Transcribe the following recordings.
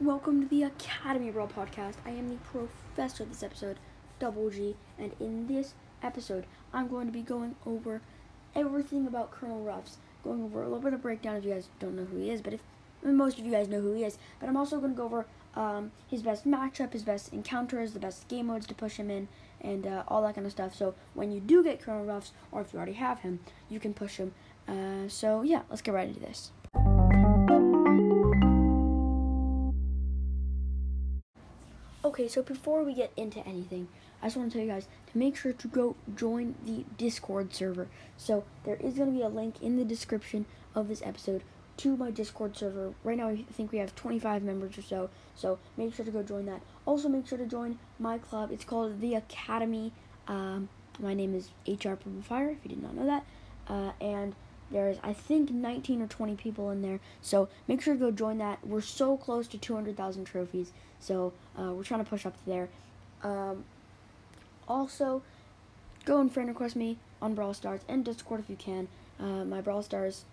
Welcome to the Academy Brawl podcast. I am the professor of this episode, Double G, and in this episode, I'm going to be going over everything about Colonel Ruffs. Going over a little bit of breakdown if you guys don't know who he is, but if I mean, most of you guys know who he is. But I'm also going to go over um, his best matchup, his best encounters, the best game modes to push him in, and uh, all that kind of stuff. So when you do get Colonel Ruffs, or if you already have him, you can push him. Uh, so yeah, let's get right into this. Okay, so before we get into anything, I just want to tell you guys to make sure to go join the Discord server. So there is going to be a link in the description of this episode to my Discord server. Right now, I think we have 25 members or so, so make sure to go join that. Also, make sure to join my club. It's called The Academy. Um, my name is HR Purple Fire, if you did not know that. Uh, and there's, I think, 19 or 20 people in there, so make sure to go join that. We're so close to 200,000 trophies, so uh, we're trying to push up to there. Um, also, go and friend request me on Brawl Stars and Discord if you can. Uh, my Brawl Stars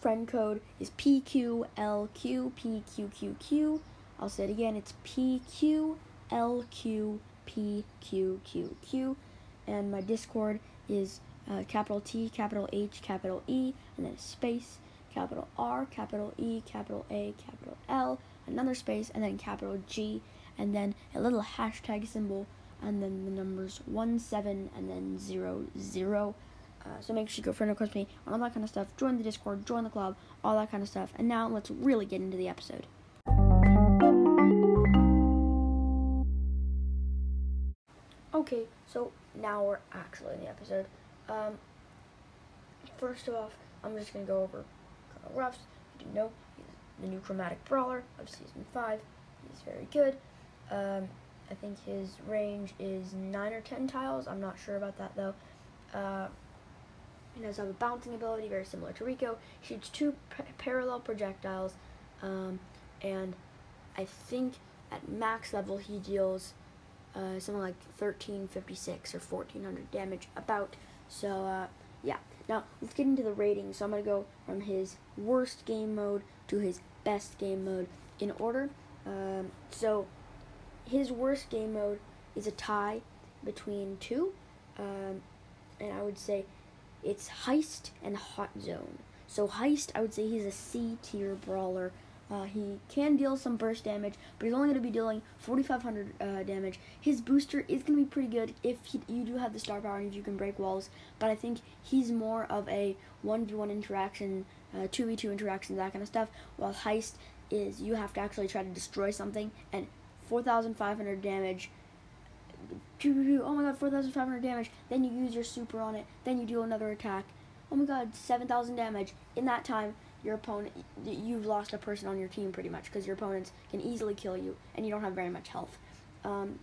friend code is PQLQPQQQ. I'll say it again, it's PQLQPQQQ. And my Discord is uh, capital T, capital H, capital E, and then space, capital R, capital E, capital A, capital L, another space, and then capital G, and then a little hashtag symbol, and then the numbers 1, 7, and then 0, 0. Uh, so make sure you go friend request me on all that kind of stuff. Join the Discord, join the club, all that kind of stuff. And now let's really get into the episode. Okay, so now we're actually in the episode. Um, first off, I'm just gonna go over Colonel Ruffs. You didn't know he's the new chromatic brawler of season five. He's very good. Um, I think his range is nine or ten tiles. I'm not sure about that though. Uh, he does have a bouncing ability, very similar to Rico. Shoots two parallel projectiles, um, and I think at max level he deals uh, something like 1356 or 1400 damage about. So uh, yeah. Now let's get into the ratings. So I'm gonna go from his worst game mode to his best game mode in order. Um, so his worst game mode is a tie between two, um, and I would say it's Heist and Hot Zone. So Heist, I would say he's a C tier brawler. Uh, he can deal some burst damage, but he's only going to be dealing 4,500 uh, damage. His booster is going to be pretty good if he, you do have the star power and if you can break walls, but I think he's more of a 1v1 interaction, uh, 2v2 interaction, that kind of stuff, while Heist is you have to actually try to destroy something, and 4,500 damage oh my god, 4,500 damage. Then you use your super on it. Then you do another attack. Oh my god, 7,000 damage. In that time, your opponent, you've lost a person on your team pretty much because your opponents can easily kill you and you don't have very much health. Um,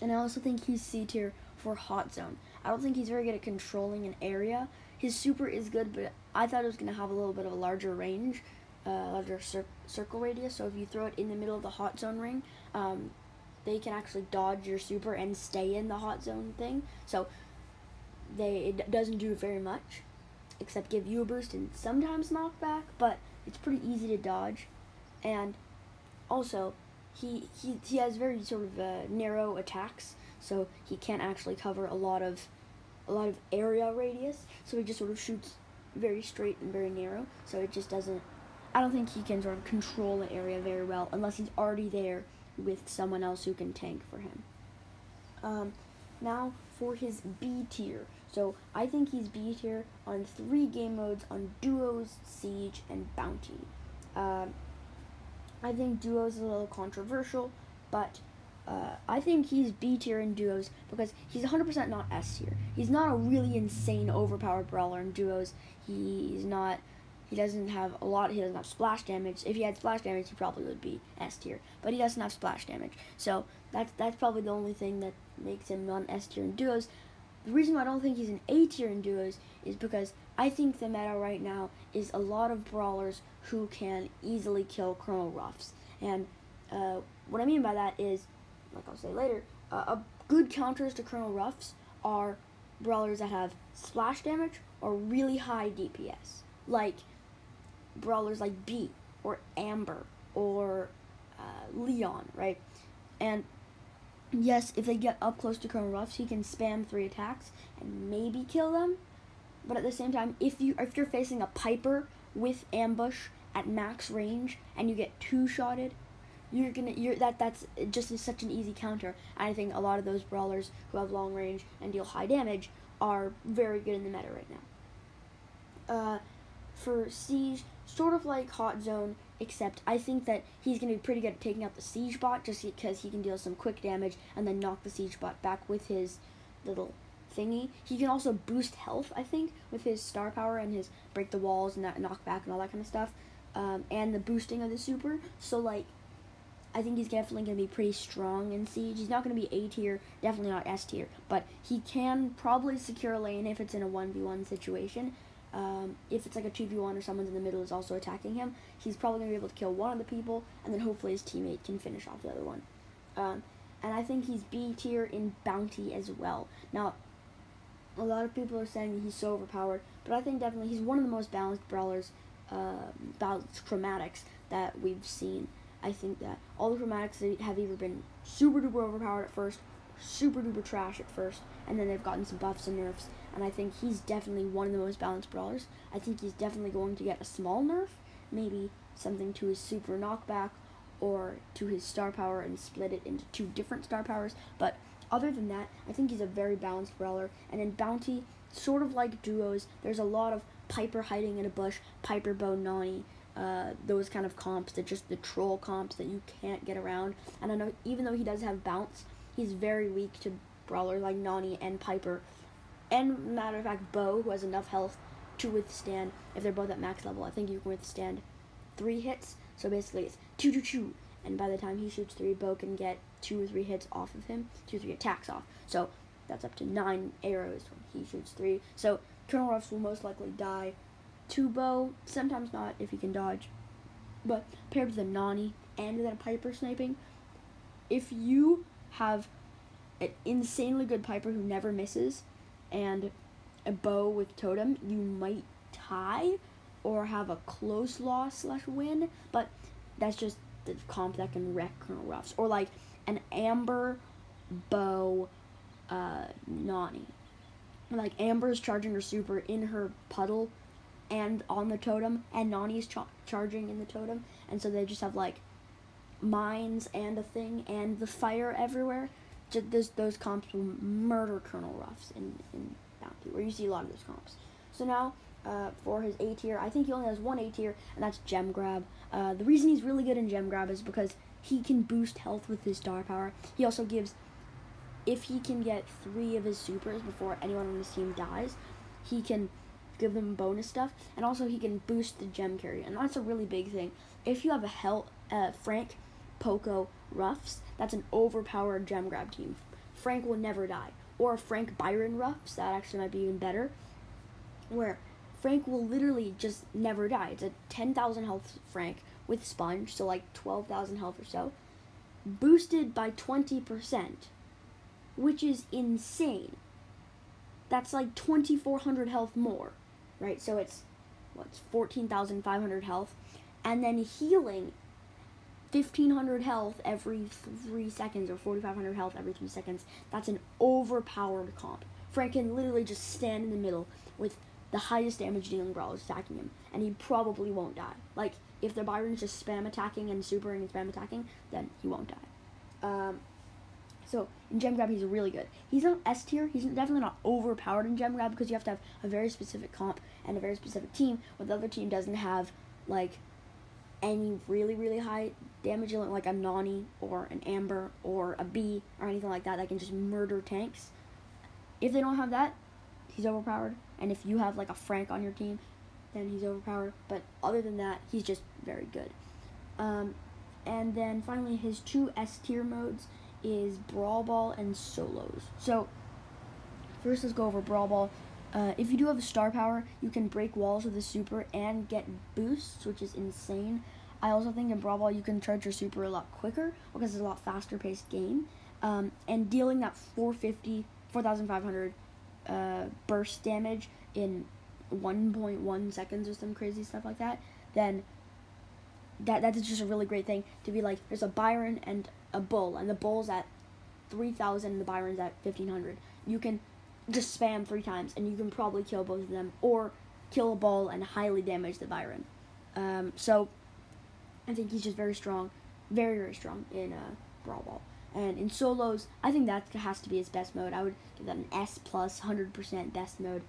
and I also think he's C tier for Hot Zone. I don't think he's very good at controlling an area. His super is good, but I thought it was going to have a little bit of a larger range, uh, larger cir- circle radius. So if you throw it in the middle of the Hot Zone ring, um, they can actually dodge your super and stay in the hot zone thing. So they it doesn't do very much, except give you a boost and sometimes knockback. But it's pretty easy to dodge, and also he he he has very sort of uh, narrow attacks, so he can't actually cover a lot of a lot of area radius. So he just sort of shoots very straight and very narrow. So it just doesn't. I don't think he can sort of control the area very well unless he's already there with someone else who can tank for him. Um, now for his B tier. So I think he's B tier on three game modes on duos, siege, and bounty. Um, I think duos is a little controversial, but uh, I think he's B tier in duos because he's 100% not S tier. He's not a really insane overpowered brawler in duos. He's not he doesn't have a lot. He doesn't have splash damage. If he had splash damage, he probably would be S tier. But he doesn't have splash damage, so that's that's probably the only thing that makes him non S tier in duos. The reason why I don't think he's an A tier in duos is because I think the meta right now is a lot of brawlers who can easily kill Colonel Ruffs. And uh, what I mean by that is, like I'll say later, uh, a good counters to Colonel Ruffs are brawlers that have splash damage or really high DPS. Like brawlers like Bea or Amber or uh, Leon, right? And yes, if they get up close to Colonel Ruffs, he can spam three attacks and maybe kill them. But at the same time, if you if you're facing a Piper with ambush at max range and you get two shotted, you're gonna you're that that's just is such an easy counter. And I think a lot of those brawlers who have long range and deal high damage are very good in the meta right now. Uh, for siege, sort of like hot zone, except I think that he's gonna be pretty good at taking out the siege bot just because he can deal some quick damage and then knock the siege bot back with his little thingy. He can also boost health, I think, with his star power and his break the walls and that knockback and all that kind of stuff. Um, and the boosting of the super. So like I think he's definitely going to be pretty strong in Siege. He's not going to be A tier, definitely not S tier, but he can probably secure a lane if it's in a 1v1 situation. Um, if it's like a 2v1 or someone's in the middle is also attacking him, he's probably going to be able to kill one of the people, and then hopefully his teammate can finish off the other one. Um, and I think he's B tier in Bounty as well. Now, a lot of people are saying he's so overpowered, but I think definitely he's one of the most balanced brawlers, uh, balanced chromatics that we've seen. I think that all the chromatics have either been super duper overpowered at first, super duper trash at first, and then they've gotten some buffs and nerfs. And I think he's definitely one of the most balanced brawlers. I think he's definitely going to get a small nerf, maybe something to his super knockback or to his star power and split it into two different star powers. But other than that, I think he's a very balanced brawler. And in Bounty, sort of like duos, there's a lot of Piper hiding in a bush, Piper Bo Nani, uh, those kind of comps, that just the troll comps that you can't get around. And I know even though he does have bounce, he's very weak to brawler like Nani and Piper. And matter of fact, Bo, who has enough health to withstand, if they're both at max level, I think you can withstand three hits. So basically, it's two, two, two. And by the time he shoots three, Bo can get two or three hits off of him, two or three attacks off. So that's up to nine arrows when he shoots three. So Colonel Ruffs will most likely die to Bo, sometimes not if he can dodge. But paired with a Nani and then a Piper sniping, if you have an insanely good Piper who never misses and a Bo with Totem, you might tie or have a close loss slash win, but that's just the comp that can wreck Colonel Ruffs. Or like an Amber Bo uh, Nani. Like Amber's charging her super in her puddle and on the totem, and Nani's ch- charging in the totem, and so they just have like mines and a thing and the fire everywhere. Just those those comps will murder Colonel Ruffs in in Bounty, where you see a lot of those comps. So now. Uh, for his A tier, I think he only has one A tier, and that's Gem Grab. Uh, the reason he's really good in Gem Grab is because he can boost health with his star power. He also gives, if he can get three of his supers before anyone on his team dies, he can give them bonus stuff, and also he can boost the gem carry, and that's a really big thing. If you have a Hel- uh, Frank, Poco, Ruffs, that's an overpowered gem grab team. Frank will never die. Or Frank Byron Ruffs, that actually might be even better, where Frank will literally just never die. It's a 10,000 health Frank with Sponge, so like 12,000 health or so, boosted by 20%, which is insane. That's like 2,400 health more right? So it's what's 14,500 health, and then healing 1500 health every three seconds or 4500 health every three seconds. That's an overpowered comp. Frank can literally just stand in the middle with the highest damage dealing brawlers attacking him, and he probably won't die. Like, if the Byron's just spam attacking and supering and spam attacking, then he won't die. Um, so in Gem Grab, he's really good. He's not S tier. He's definitely not overpowered in Gem Grab because you have to have a very specific comp and a very specific team. Where the other team doesn't have like any really really high damage, like a Nani or an Amber or a Bea or anything like that that can just murder tanks. If they don't have that, he's overpowered. And if you have like a Frank on your team, then he's overpowered. But other than that, he's just very good. Um, and then finally, his two S tier modes is Brawl Ball and Solos. So, first let's go over Brawl Ball. Uh, if you do have a star power, you can break walls with a super and get boosts, which is insane. I also think in Brawl Ball you can charge your super a lot quicker because it's a lot faster paced game. Um, and dealing that 450, 4,500 uh, burst damage in 1.1 seconds or some crazy stuff like that, then that that's just a really great thing to be like. There's a Byron and a Bull, and the Bull's at three thousand, and the Byron's at fifteen hundred. You can just spam three times, and you can probably kill both of them, or kill a ball and highly damage the Byron. Um, so I think he's just very strong, very very strong in uh, Brawl Ball. And in solos, I think that has to be his best mode. I would give that an S plus, hundred percent best mode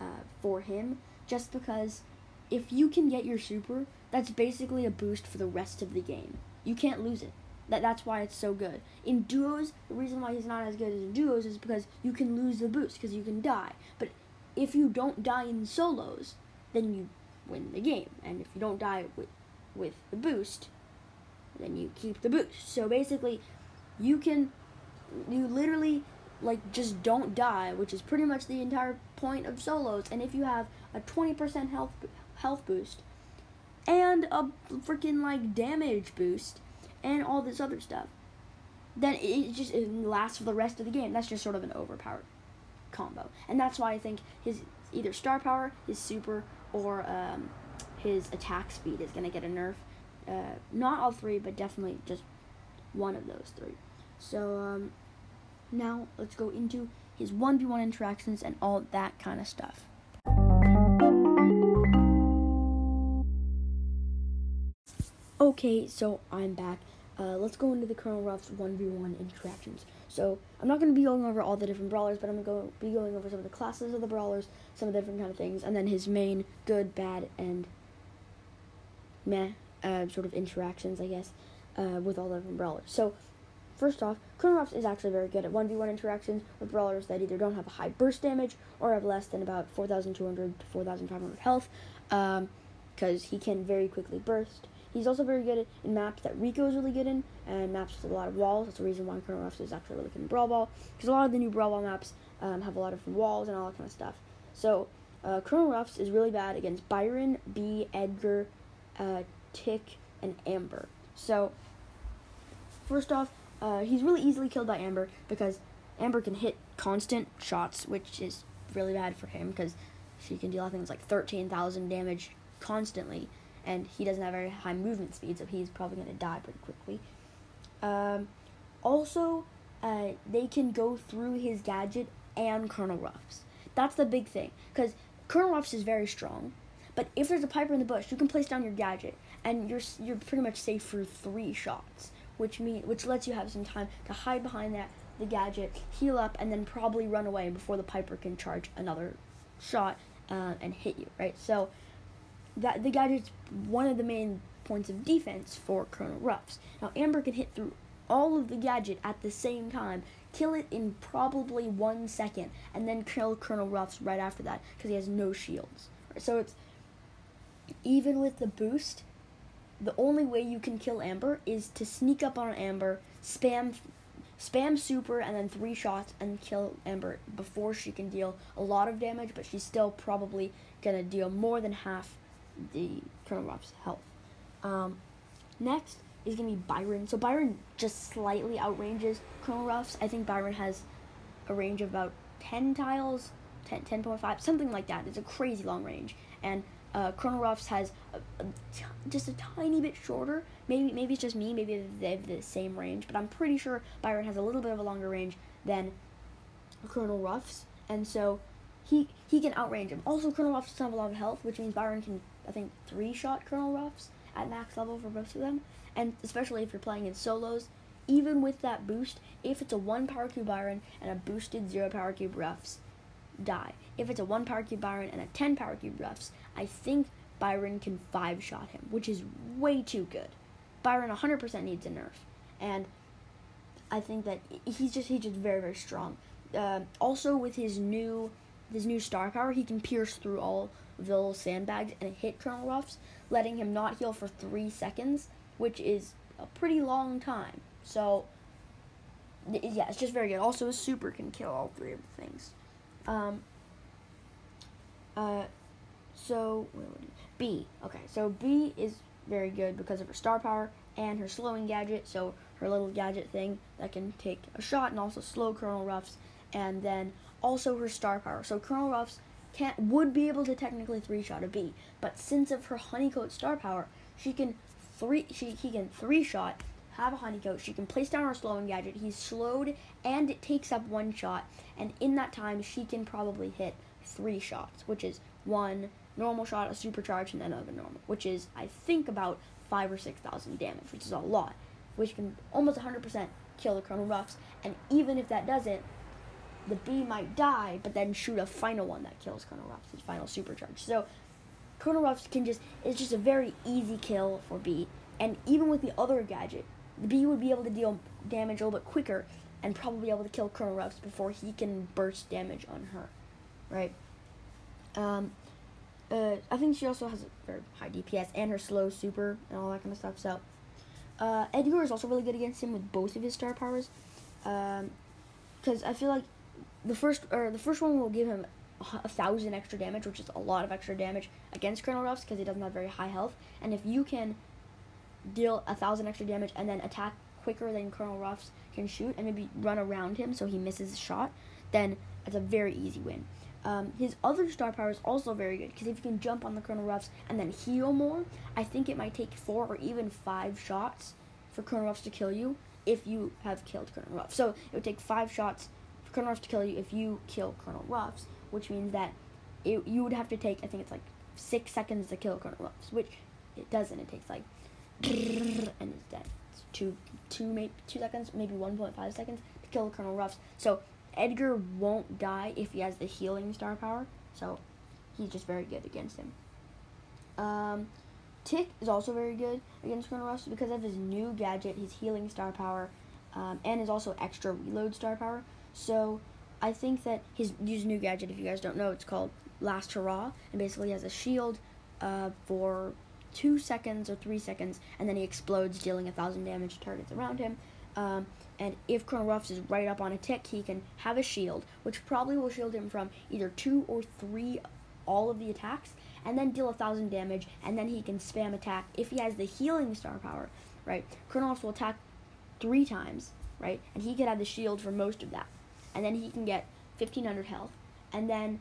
uh, for him, just because if you can get your super, that's basically a boost for the rest of the game. You can't lose it. That that's why it's so good. In duos, the reason why he's not as good as in duos is because you can lose the boost because you can die. But if you don't die in solos, then you win the game. And if you don't die with with the boost, then you keep the boost. So basically, you can you literally like just don't die, which is pretty much the entire point of solos. And if you have a 20% health health boost and a freaking like damage boost and all this other stuff, then it just it lasts for the rest of the game. That's just sort of an overpowered combo, and that's why I think his either star power, his super, or um, his attack speed is gonna get a nerf. Uh, not all three, but definitely just one of those three. So um, now let's go into his 1v1 interactions and all that kind of stuff. Okay, so I'm back. Uh, let's go into the Colonel Ruff's 1v1 interactions. So, I'm not going to be going over all the different brawlers, but I'm going to be going over some of the classes of the brawlers, some of the different kind of things, and then his main good, bad, and meh uh, sort of interactions, I guess, uh, with all the different brawlers. So, First off, Colonel Ruffs is actually very good at 1v1 interactions with brawlers that either don't have a high burst damage or have less than about 4,200 to 4,500 health, because um, he can very quickly burst. He's also very good in maps that Rico is really good in, and maps with a lot of walls. That's the reason why Colonel Ruffs is actually really good in Brawl Ball, because a lot of the new Brawl Ball maps um, have a lot of walls and all that kind of stuff. So, uh, Colonel Ruffs is really bad against Byron, Bea, Edgar, uh, Tick, and Amber. So, first off, uh, he's really easily killed by Amber because Amber can hit constant shots, which is really bad for him because she can deal, I think it's like 13,000 damage constantly, and he doesn't have very high movement speed, so he's probably going to die pretty quickly. Um, also, uh, they can go through his gadget and Colonel Ruffs. That's the big thing, because Colonel Ruffs is very strong, but if there's a Piper in the bush, you can place down your gadget, and you're you're pretty much safe for three shots which mean which lets you have some time to hide behind that the gadget, heal up, and then probably run away before the Piper can charge another shot uh, and hit you. Right. So that the gadget's one of the main points of defense for Colonel Ruffs. Now Amber can hit through all of the gadget at the same time, kill it in probably one second, and then kill Colonel Ruffs right after that because he has no shields. So it's even with the boost, the only way you can kill Amber is to sneak up on Amber, spam spam super and then three shots and kill Amber before she can deal a lot of damage, but she's still probably gonna deal more than half the Colonel Ruff's health. Um, next is gonna be Byron. So Byron just slightly outranges Colonel Ruff's. I think Byron has a range of about 10 tiles, 10, 10.5, something like that. It's a crazy long range. And uh, Colonel Ruffs has a, a t- just a tiny bit shorter. Maybe maybe it's just me. Maybe they have the same range, but I'm pretty sure Byron has a little bit of a longer range than Colonel Ruffs, and so he he can outrange him. Also, Colonel Ruffs doesn't have a lot of health, which means Byron can I think three shot Colonel Ruffs at max level for both of them, and especially if you're playing in solos. Even with that boost, if it's a one power cube Byron and a boosted zero power cube Ruffs, die. If it's a one power cube Byron and a ten power cube Ruffs, I think Byron can five shot him, which is way too good. Byron 100% needs a nerf, and I think that he's just he's just very very strong. Uh, also, with his new his new star power, he can pierce through all little sandbags and hit Colonel Ruffs, letting him not heal for three seconds, which is a pretty long time. So, yeah, it's just very good. Also, a super can kill all three of the things. Um, uh, so, Bea. Okay, so Bea is very good because of her star power and her slowing gadget. So, her little gadget thing that can take a shot and also slow Colonel Ruffs. And then also her star power. So, Colonel Ruffs can't, would be able to technically three shot a Bea. But since of her honeycoat star power, she can three. She he can three shot, have a honeycoat. She can place down her slowing gadget. He's slowed, and it takes up one shot. And in that time, she can probably hit three shots, which is one normal shot, a supercharge, and then another normal, which is I think about five or six thousand damage, which is a lot, which can almost 100% kill the Colonel Ruffs. And even if that doesn't, the Bea might die, but then shoot a final one that kills Colonel Ruffs, his final supercharge. So Colonel Ruffs can just it's just a very easy kill for Bea. And even with the other gadget, the Bea would be able to deal damage a little bit quicker and probably able to kill Colonel Ruffs before he can burst damage on her. Right? Um, uh, I think she also has a very high DPS and her slow super and all that kind of stuff. So uh, Edgar is also really good against him with both of his star powers, Um, because I feel like the first or the first one will give him a thousand extra damage, which is a lot of extra damage against Colonel Ruffs because he doesn't have very high health. And if you can deal a thousand extra damage and then attack quicker than Colonel Ruffs can shoot and maybe run around him so he misses a shot, then it's a very easy win. Um, his other star power is also very good because if you can jump on the Colonel Ruffs and then heal more, I think it might take four or even five shots for Colonel Ruffs to kill you if you have killed Colonel Ruffs. So it would take five shots Colonel Ruffs to kill you if you kill Colonel Ruffs, which means that it, you would have to take, I think it's like six seconds to kill Colonel Ruffs, which it doesn't. It takes like, and it's dead. It's two, two, maybe two seconds, maybe 1.5 seconds to kill Colonel Ruffs. So Edgar won't die if he has the healing star power, so he's just very good against him. Um, Tick is also very good against Colonel Ruffs because of his new gadget, his healing star power, um, and his also extra reload star power. So I think that his, his new gadget, if you guys don't know, it's called Last Hurrah, and basically has a shield uh, for two seconds or three seconds, and then he explodes, dealing a thousand damage to targets around him. Um, and if Colonel Ruffs is right up on a tick, he can have a shield, which probably will shield him from either two or three all of the attacks, and then deal a thousand damage, and then he can spam attack if he has the healing star power, right? Colonel Ruffs will attack three times, right? And he can have the shield for most of that. And then he can get 1500 health, and then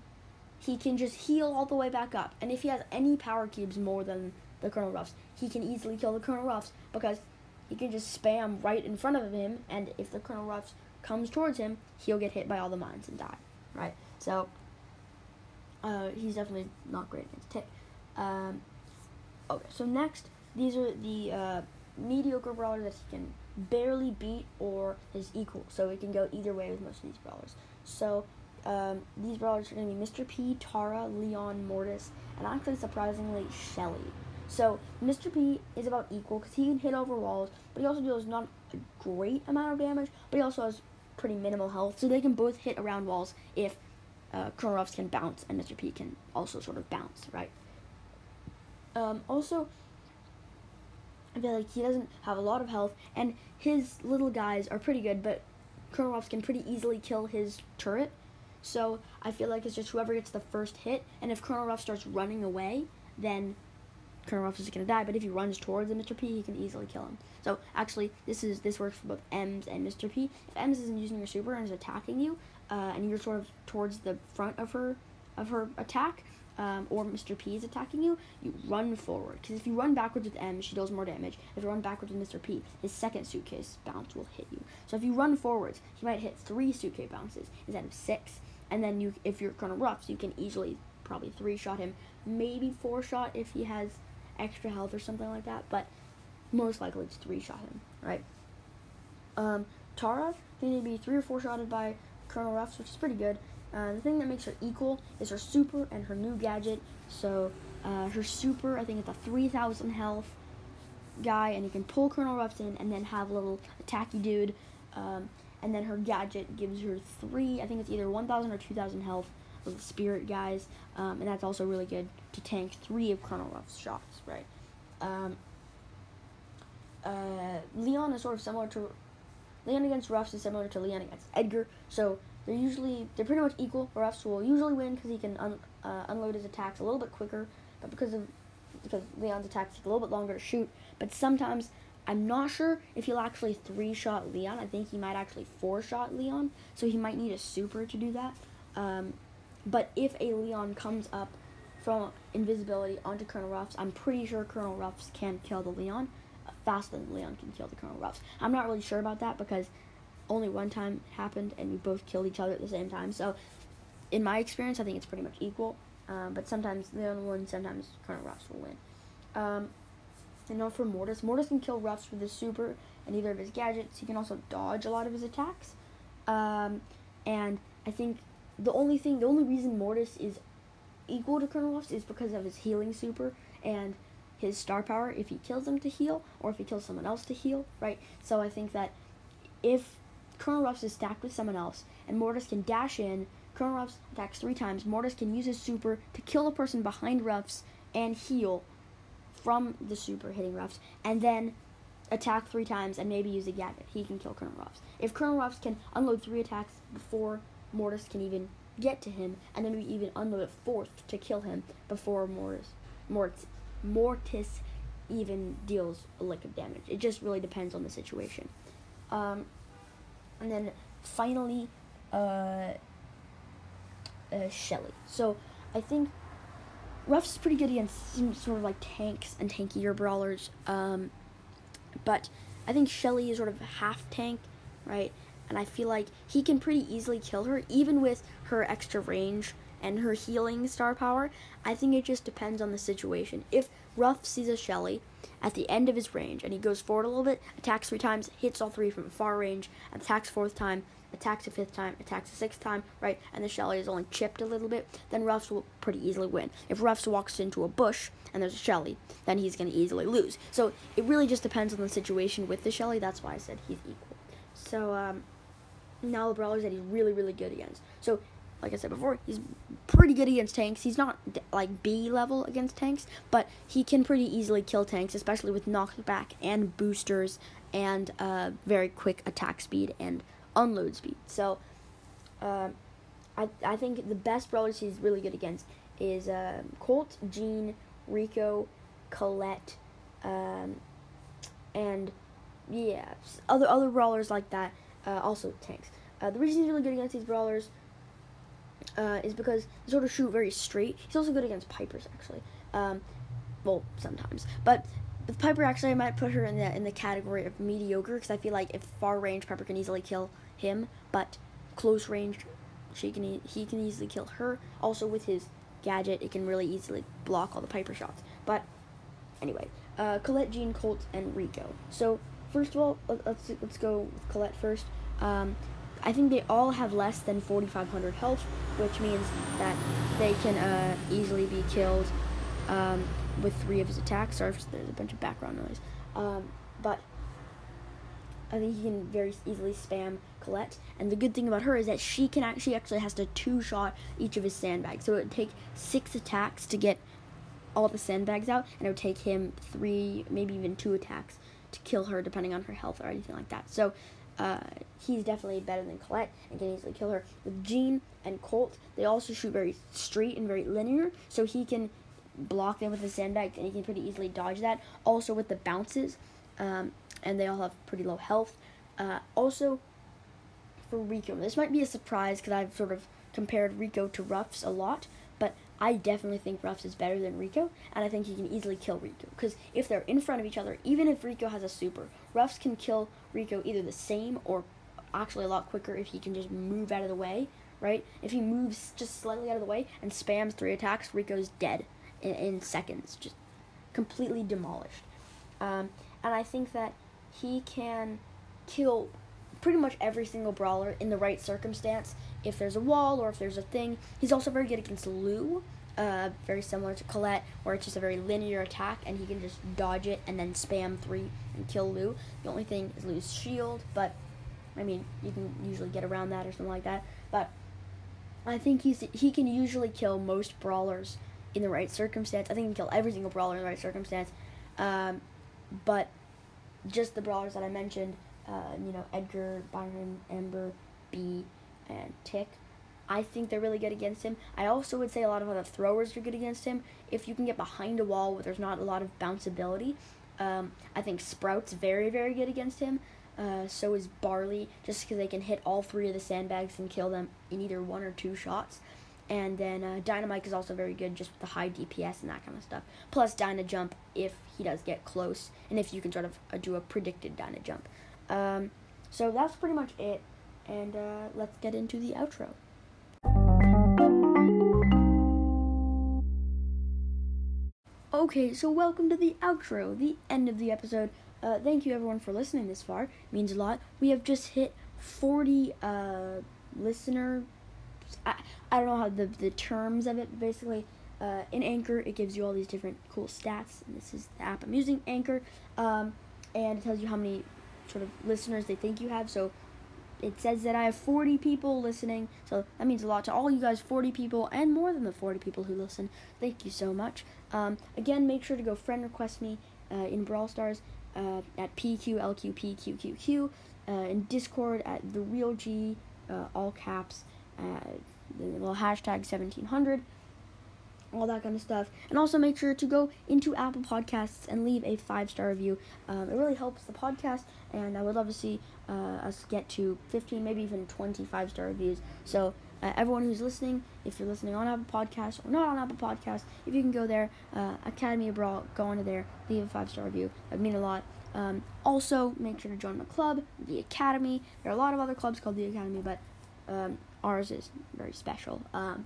he can just heal all the way back up. And if he has any power cubes more than the Colonel Ruffs, he can easily kill the Colonel Ruffs because he can just spam right in front of him, and if the Colonel Ruffs comes towards him, he'll get hit by all the mines and die, right? So, uh, he's definitely not great against Tick. Um, okay, so next, these are the uh, mediocre brawlers that he can barely beat or his equal, so it can go either way with most of these brawlers. So, um, these brawlers are going to be Mr. P, Tara, Leon, Mortis, and actually, surprisingly, Shelly. So Mr. P is about equal because he can hit over walls, but he also deals not a great amount of damage, but he also has pretty minimal health. So they can both hit around walls if uh, Colonel Ruffs can bounce and Mr. P can also sort of bounce, right? Um, also, like he doesn't have a lot of health, and his little guys are pretty good, but Colonel Ruffs can pretty easily kill his turret. So I feel like it's just whoever gets the first hit, and if Colonel Ruff starts running away, then Colonel Ruffs is gonna die, but if he runs towards Mr. P, he can easily kill him. So actually, this is this works for both Emz and Mr. P. If Emz isn't using her super and is attacking you, uh, and you're sort of towards the front of her of her attack, um, or Mr. P is attacking you, you run forward. Because if you run backwards with M, she deals more damage. If you run backwards with Mr. P, his second suitcase bounce will hit you. So if you run forwards, he might hit three suitcase bounces instead of six. And then you, if you're kind Colonel Ruffs, you can easily probably three shot him, maybe four shot if he has extra health or something like that, but most likely it's three shot him, right? Um, Tara can either be three or four shotted by Colonel Ruffs, which is pretty good. Uh, the thing that makes her equal is her super and her new gadget. So uh, her super, I think it's a 3,000 health guy, and you can pull Colonel Ruffs in and then have a little attacky dude. Um, and then her gadget gives her three, I think it's either 1,000 or 2,000 health of the spirit guys, um, and that's also really good to tank three of Colonel Ruff's shots, right? Um, uh, Leon is sort of similar to Leon against Ruffs is similar to Leon against Edgar, so they're usually they're pretty much equal. Ruffs will usually win because he can un, uh, unload his attacks a little bit quicker, but because of because Leon's attacks take a little bit longer to shoot. But sometimes I'm not sure if he'll actually three shot Leon. I think he might actually four shot Leon, so he might need a super to do that. Um, but if a Leon comes up from invisibility onto Colonel Ruffs, I'm pretty sure Colonel Ruffs can kill the Leon. Faster than Leon can kill the Colonel Ruffs. I'm not really sure about that because only one time happened and we both killed each other at the same time. So, in my experience, I think it's pretty much equal. Um, but sometimes Leon will win, sometimes Colonel Ruffs will win. Um, and now for Mortis, Mortis can kill Ruffs with his super and either of his gadgets. He can also dodge a lot of his attacks. Um, and I think the only thing, the only reason Mortis is equal to Colonel Ruffs is because of his healing super and his star power if he kills him to heal or if he kills someone else to heal, right? So I think that if Colonel Ruffs is stacked with someone else and Mortis can dash in, Colonel Ruffs attacks three times, Mortis can use his super to kill the person behind Ruffs and heal from the super hitting Ruffs, and then attack three times and maybe use a gadget. He can kill Colonel Ruffs. If Colonel Ruffs can unload three attacks before Mortis can even get to him, and then we even unload a fourth to kill him before Mortis, Mortis, Mortis even deals a lick of damage. It just really depends on the situation. Um, and then finally, uh, uh, Shelly. So I think Ruff's pretty good against some sort of like tanks and tankier brawlers. Um, but I think Shelly is sort of half tank, right? And I feel like he can pretty easily kill her, even with her extra range and her healing star power. I think it just depends on the situation. If Ruff sees a Shelly at the end of his range and he goes forward a little bit, attacks three times, hits all three from far range, attacks fourth time, attacks a fifth time, attacks a sixth time, right, and the Shelly is only chipped a little bit, then Ruffs will pretty easily win. If Ruffs walks into a bush and there's a Shelly, then he's going to easily lose. So it really just depends on the situation with the Shelly. That's why I said he's equal. So um, now the brawlers that he's really, really good against. So like I said before, he's pretty good against tanks. He's not like B level against tanks, but he can pretty easily kill tanks, especially with knockback and boosters and uh, very quick attack speed and unload speed. So, uh, I I think the best brawlers he's really good against is uh, Colt, Gene, Rico, Colette, um, and yeah, other other brawlers like that. Uh, also tanks. Uh, the reason he's really good against these brawlers uh, is because they sort of shoot very straight. He's also good against Pipers actually. Um, well, sometimes, but with Piper, actually, I might put her in the in the category of mediocre because I feel like if far range, Piper can easily kill him, but close range, she can e- he can easily kill her. Also, with his gadget, it can really easily block all the Piper shots. But anyway, uh, Colette, Gene, Colt, and Rico. So first of all, let's let's go with Colette first. Um, I think they all have less than 4,500 health, which means that they can uh, easily be killed um, with three of his attacks. Sorry if there's a bunch of background noise. Um, but I think he can very easily spam Colette. And the good thing about her is that she can actually actually has to two shot each of his sandbags. So it would take six attacks to get all the sandbags out, and it would take him three, maybe even two attacks to kill her, depending on her health or anything like that. So uh, he's definitely better than Colette and can easily kill her. With Gene and Colt, they also shoot very straight and very linear, so he can block them with the sandbags, and he can pretty easily dodge that. Also with the bounces, um, and they all have pretty low health. Uh, also, for Rico, this might be a surprise because I've sort of compared Rico to Ruffs a lot, I definitely think Ruffs is better than Rico, and I think he can easily kill Rico. Because if they're in front of each other, even if Rico has a super, Ruffs can kill Rico either the same or actually a lot quicker if he can just move out of the way, right? If he moves just slightly out of the way and spams three attacks, Rico's dead in, in seconds, just completely demolished. Um, and I think that he can kill pretty much every single brawler in the right circumstance. If there's a wall or if there's a thing, he's also very good against Lou. Uh, very similar to Colette, where it's just a very linear attack, and he can just dodge it and then spam three and kill Lou. The only thing is Lou's shield, but I mean, you can usually get around that or something like that. But I think he's he can usually kill most brawlers in the right circumstance. I think he can kill every single brawler in the right circumstance. Um, but just the brawlers that I mentioned, uh, you know, Edgar, Byron, Amber, Bea, and Tick, I think they're really good against him. I also would say a lot of other throwers are good against him. If you can get behind a wall where there's not a lot of bounceability, um, I think Sprout's very, very good against him. Uh, so is Barley, just because they can hit all three of the sandbags and kill them in either one or two shots. And then uh, Dynamike is also very good, just with the high DPS and that kind of stuff. Plus Dyna Jump if he does get close, and if you can sort of uh, do a predicted Dyna Jump. Um, so that's pretty much it, and uh, let's get into the outro. Okay, so welcome to the outro, the end of the episode. Uh, thank you everyone for listening this far. It means a lot. We have just hit 40 uh, listener. I, I don't know how the, the terms of it. Basically, uh, in Anchor, it gives you all these different cool stats. And this is the app I'm using, Anchor. Um, and it tells you how many sort of listeners they think you have. So it says that I have 40 people listening, so that means a lot to all you guys, 40 people, and more than the 40 people who listen. Thank you so much. Um, again, make sure to go friend request me uh, in Brawl Stars uh, at PQLQPQQQ, uh, in Discord at The Real G, uh, all caps, uh, the little hashtag 1700 all that kind of stuff. And also make sure to go into Apple Podcasts and leave a five star review. Um, it really helps the podcast, and I would love to see uh, us get to 15, maybe even 25 star reviews. So, uh, everyone who's listening, if you're listening on Apple Podcasts or not on Apple Podcasts, if you can go there, uh, Academy Brawl, go onto there, leave a five star review. That'd mean a lot. Um, also, make sure to join the club, the Academy. There are a lot of other clubs called the Academy, but um, ours is very special. Um,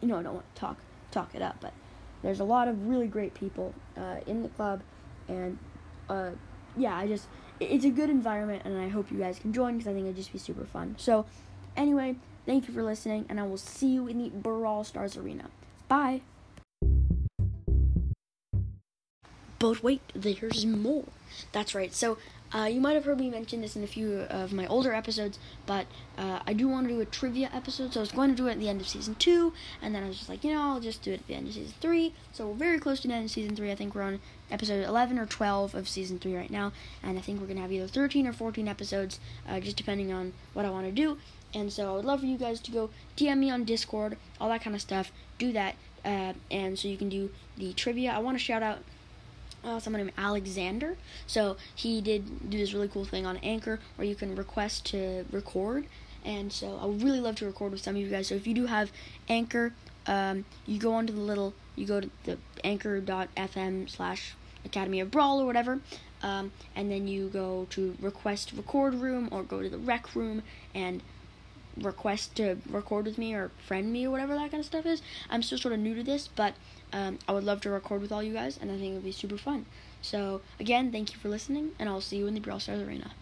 you know, I don't want to talk talk it up. But there's a lot of really great people uh, in the club, and uh, yeah, I just it's a good environment, and I hope you guys can join because I think it'd just be super fun. So, anyway, thank you for listening, and I will see you in the Brawl Stars Arena. Bye. But wait, there's more. That's right. So uh, you might have heard me mention this in a few of my older episodes, but uh, I do want to do a trivia episode. So I was going to do it at the end of season two, and then I was just like, you know, I'll just do it at the end of season three. So we're very close to the end of season three. I think we're on episode 11 or 12 of season three right now, and I think we're gonna have either 13 or 14 episodes, uh, just depending on what I want to do. And so I would love for you guys to go DM me on Discord, all that kind of stuff. Do that, uh, and so you can do the trivia. I want to shout out uh, someone named Alexander. So he did do this really cool thing on Anchor where you can request to record. And so I would really love to record with some of you guys. So if you do have Anchor, um, you go onto the little, you go to the anchor.fm slash Academy of Brawl or whatever. Um, and then you go to request record room or go to the rec room and request to record with me or friend me or whatever that kind of stuff is. I'm still sort of new to this, but um, I would love to record with all you guys, and I think it would be super fun. So, again, thank you for listening, and I'll see you in the Brawl Stars Arena.